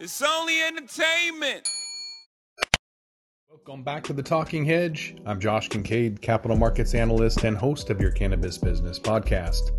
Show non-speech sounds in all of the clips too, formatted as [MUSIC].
It's only entertainment. Welcome back to the Talking Hedge. I'm Josh Kincaid, capital markets analyst and host of your cannabis business podcast.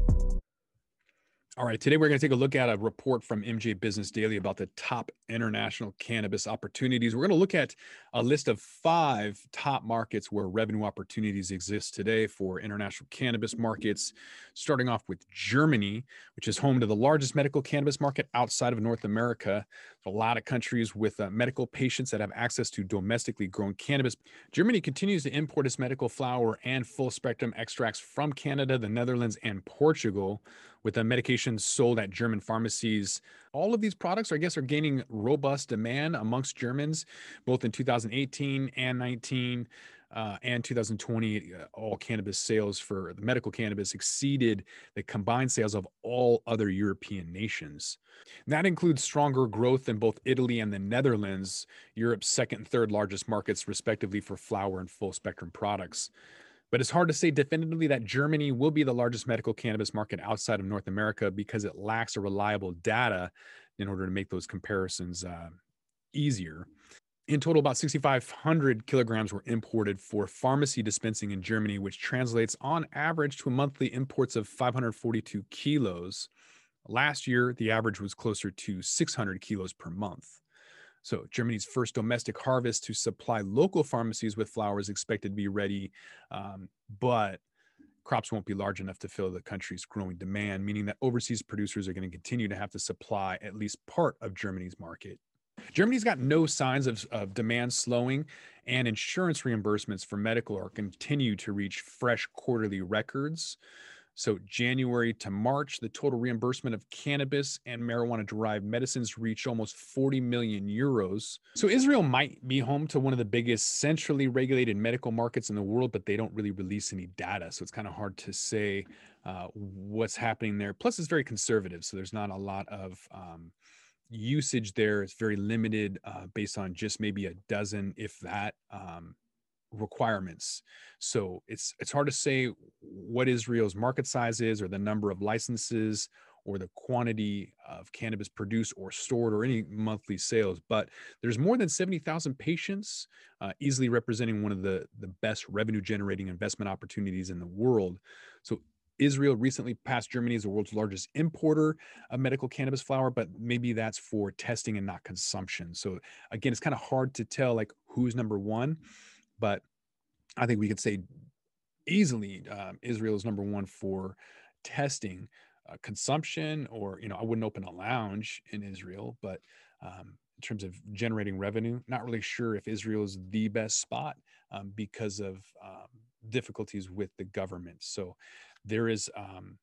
All right, today we're going to take a look at a report from MJ Business Daily about the top international cannabis opportunities. We're going to look at a list of five top markets where revenue opportunities exist today for international cannabis markets, starting off with Germany, which is home to the largest medical cannabis market outside of North America. A lot of countries with uh, medical patients that have access to domestically grown cannabis. Germany continues to import its medical flower and full spectrum extracts from Canada, the Netherlands, and Portugal with the medications sold at German pharmacies. All of these products, I guess, are gaining robust demand amongst Germans, both in 2018 and 19. Uh, and 2020, uh, all cannabis sales for the medical cannabis exceeded the combined sales of all other European nations. And that includes stronger growth in both Italy and the Netherlands, Europe's second and third largest markets, respectively, for flower and full spectrum products. But it's hard to say definitively that Germany will be the largest medical cannabis market outside of North America because it lacks a reliable data in order to make those comparisons uh, easier. In total, about 6,500 kilograms were imported for pharmacy dispensing in Germany, which translates on average to monthly imports of 542 kilos. Last year, the average was closer to 600 kilos per month. So, Germany's first domestic harvest to supply local pharmacies with flower is expected to be ready, um, but crops won't be large enough to fill the country's growing demand, meaning that overseas producers are going to continue to have to supply at least part of Germany's market. Germany's got no signs of, of demand slowing, and insurance reimbursements for medical are continue to reach fresh quarterly records. So, January to March, the total reimbursement of cannabis and marijuana derived medicines reached almost 40 million euros. So, Israel might be home to one of the biggest centrally regulated medical markets in the world, but they don't really release any data. So, it's kind of hard to say uh, what's happening there. Plus, it's very conservative. So, there's not a lot of um, usage there is very limited uh, based on just maybe a dozen, if that, um, requirements. So it's it's hard to say what Israel's market size is or the number of licenses or the quantity of cannabis produced or stored or any monthly sales but there's more than 70,000 patients uh, easily representing one of the the best revenue generating investment opportunities in the world Israel recently passed Germany as the world's largest importer of medical cannabis flower, but maybe that's for testing and not consumption. So again, it's kind of hard to tell like who's number one but I think we could say easily um, Israel is number one for testing uh, consumption, or you know, I wouldn't open a lounge in Israel, but um, in terms of generating revenue, not really sure if Israel is the best spot um, because of um, difficulties with the government. So there is um,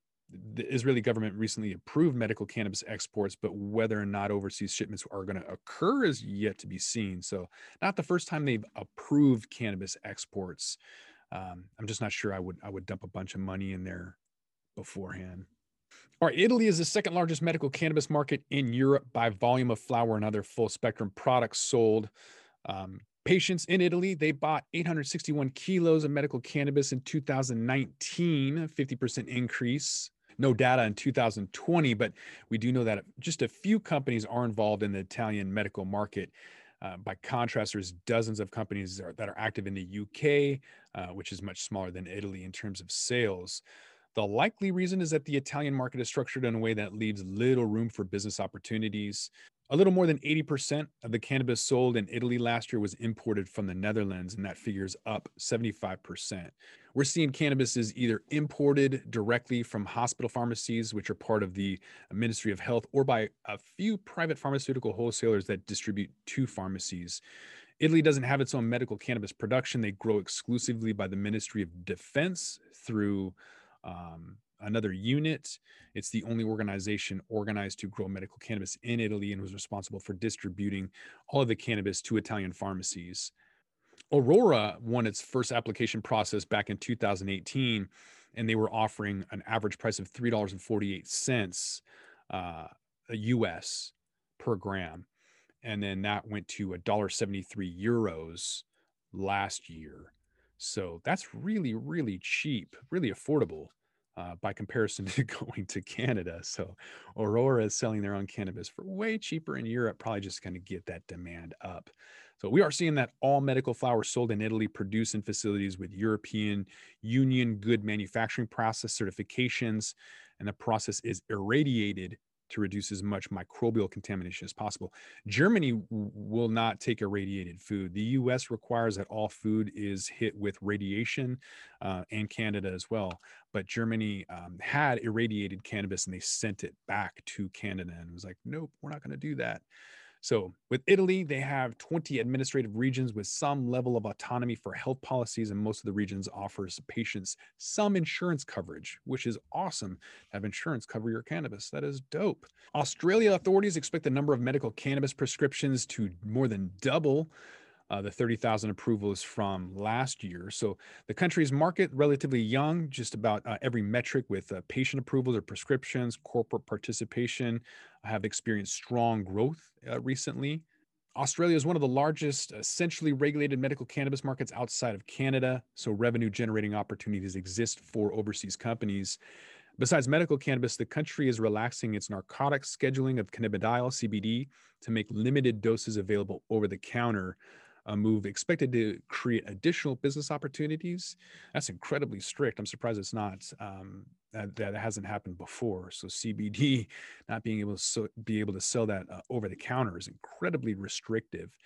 the Israeli government recently approved medical cannabis exports, but whether or not overseas shipments are going to occur is yet to be seen. So, not the first time they've approved cannabis exports. Um, I'm just not sure I would I would dump a bunch of money in there beforehand. All right, Italy is the second largest medical cannabis market in Europe by volume of flower and other full spectrum products sold. Um, patients in Italy, they bought 861 kilos of medical cannabis in 2019, 50% increase no data in 2020, but we do know that just a few companies are involved in the Italian medical market. Uh, by contrast, there's dozens of companies that are, that are active in the UK, uh, which is much smaller than Italy in terms of sales. The likely reason is that the Italian market is structured in a way that leaves little room for business opportunities. A little more than 80% of the cannabis sold in Italy last year was imported from the Netherlands, and that figure is up 75%. We're seeing cannabis is either imported directly from hospital pharmacies, which are part of the Ministry of Health, or by a few private pharmaceutical wholesalers that distribute to pharmacies. Italy doesn't have its own medical cannabis production. They grow exclusively by the Ministry of Defense through um, another unit. It's the only organization organized to grow medical cannabis in Italy and was responsible for distributing all of the cannabis to Italian pharmacies. Aurora won its first application process back in 2018, and they were offering an average price of $3.48 uh, US per gram. And then that went to $1.73 euros last year. So that's really, really cheap, really affordable uh, by comparison [LAUGHS] to going to Canada. So Aurora is selling their own cannabis for way cheaper in Europe, probably just going to get that demand up. So we are seeing that all medical flowers sold in Italy produced in facilities with European Union good manufacturing process certifications, and the process is irradiated to reduce as much microbial contamination as possible. Germany will not take irradiated food. The US requires that all food is hit with radiation uh, and Canada as well. But Germany um, had irradiated cannabis and they sent it back to Canada and was like, nope, we're not going to do that. So, with Italy, they have 20 administrative regions with some level of autonomy for health policies, and most of the regions offers patients some insurance coverage, which is awesome. Have insurance cover your cannabis. That is dope. Australia authorities expect the number of medical cannabis prescriptions to more than double uh, the 30,000 approvals from last year. So the country's market relatively young, just about uh, every metric with uh, patient approvals or prescriptions, corporate participation have experienced strong growth uh, recently. Australia is one of the largest essentially regulated medical cannabis markets outside of Canada, so revenue generating opportunities exist for overseas companies. Besides medical cannabis, the country is relaxing its narcotics scheduling of cannabidiol CBD to make limited doses available over the counter a move expected to create additional business opportunities. That's incredibly strict. I'm surprised it's not um, that, hasn't happened before. So CBD [LAUGHS] not being able to so, be able to sell that uh, over the counter is incredibly restrictive.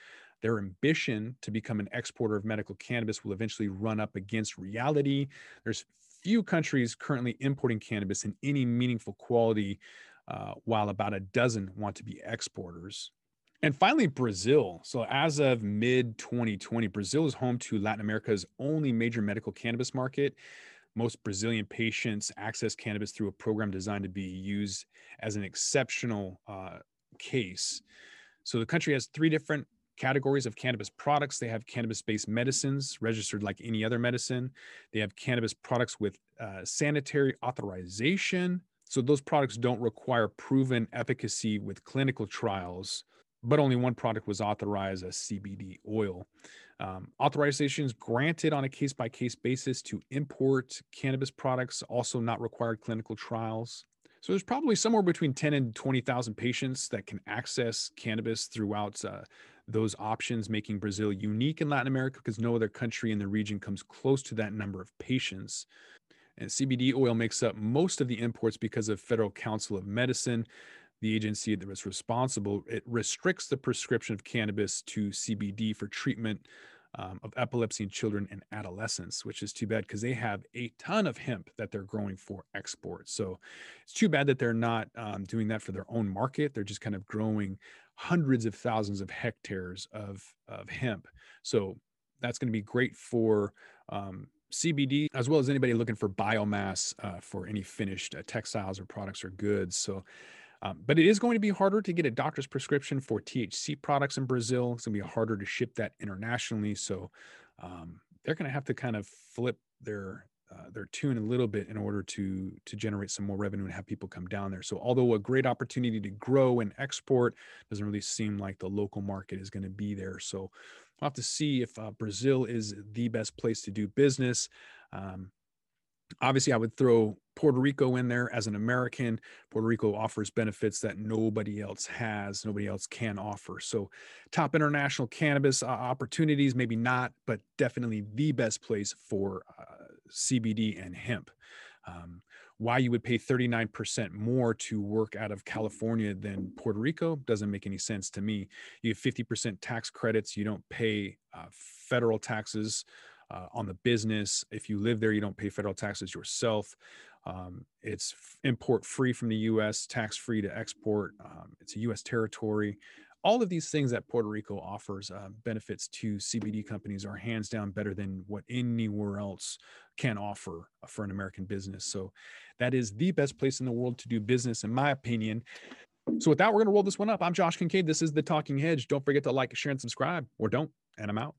Their ambition to become an exporter of medical cannabis will eventually run up against reality. There's few countries currently importing cannabis in any meaningful quality, uh, while about a dozen want to be exporters. And finally, Brazil. So, as of mid 2020, Brazil is home to Latin America's only major medical cannabis market. Most Brazilian patients access cannabis through a program designed to be used as an exceptional uh, case. So, the country has three different categories of cannabis products. They have cannabis based medicines registered like any other medicine, they have cannabis products with uh, sanitary authorization. So, those products don't require proven efficacy with clinical trials but only one product was authorized as CBD oil. Um, authorizations granted on a case by case basis to import cannabis products, also not required clinical trials. So there's probably somewhere between 10 and 20,000 patients that can access cannabis throughout uh, those options, making Brazil unique in Latin America because no other country in the region comes close to that number of patients. And CBD oil makes up most of the imports because of Federal Council of Medicine the agency that was responsible, it restricts the prescription of cannabis to CBD for treatment um, of epilepsy in children and adolescents, which is too bad because they have a ton of hemp that they're growing for export. So it's too bad that they're not um, doing that for their own market. They're just kind of growing hundreds of thousands of hectares of, of hemp. So that's going to be great for um, CBD, as well as anybody looking for biomass uh, for any finished uh, textiles or products or goods. So um, but it is going to be harder to get a doctor's prescription for THC products in Brazil. It's going to be harder to ship that internationally. So um, they're going to have to kind of flip their uh, their tune a little bit in order to to generate some more revenue and have people come down there. So although a great opportunity to grow and export, doesn't really seem like the local market is going to be there. So we'll have to see if uh, Brazil is the best place to do business. Um, obviously, I would throw Puerto Rico in there as an American. Puerto Rico offers benefits that nobody else has, nobody else can offer. So, top international cannabis uh, opportunities, maybe not, but definitely the best place for uh, CBD and hemp. Um, why you would pay 39% more to work out of California than Puerto Rico doesn't make any sense to me. You have 50% tax credits, you don't pay uh, federal taxes. Uh, on the business. If you live there, you don't pay federal taxes yourself. Um, it's import free from the US, tax free to export. Um, it's a US territory. All of these things that Puerto Rico offers uh, benefits to CBD companies are hands down better than what anywhere else can offer uh, for an American business. So that is the best place in the world to do business, in my opinion. So with that, we're going to roll this one up. I'm Josh Kincaid. This is the Talking Hedge. Don't forget to like, share, and subscribe, or don't. And I'm out.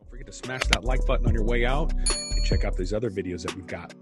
Don't forget to smash that like button on your way out and check out these other videos that we've got.